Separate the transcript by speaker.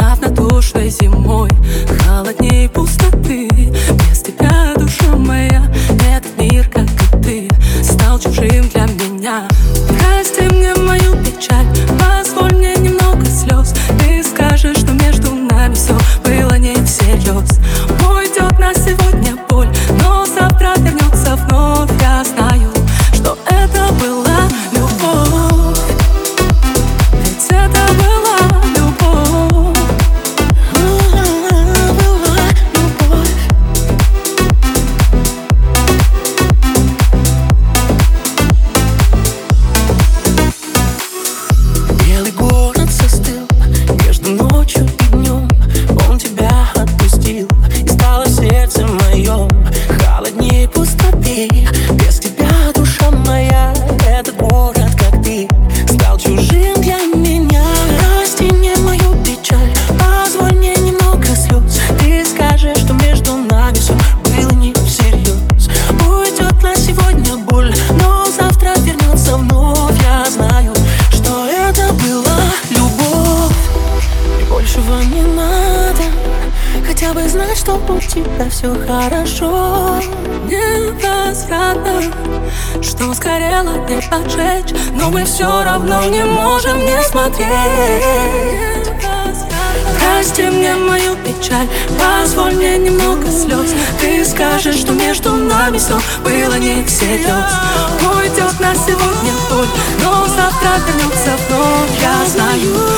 Speaker 1: равнодушной зимой. Холодней пустоты тебя все хорошо. Невозвратно Что сгорело, не поджечь. Но мы все равно не можем не смотреть. Прости мне мою печаль Позволь мне немного слез Ты скажешь, что между нами все было не всерьез Уйдет на сегодня боль Но завтра вернется вновь. Я знаю, что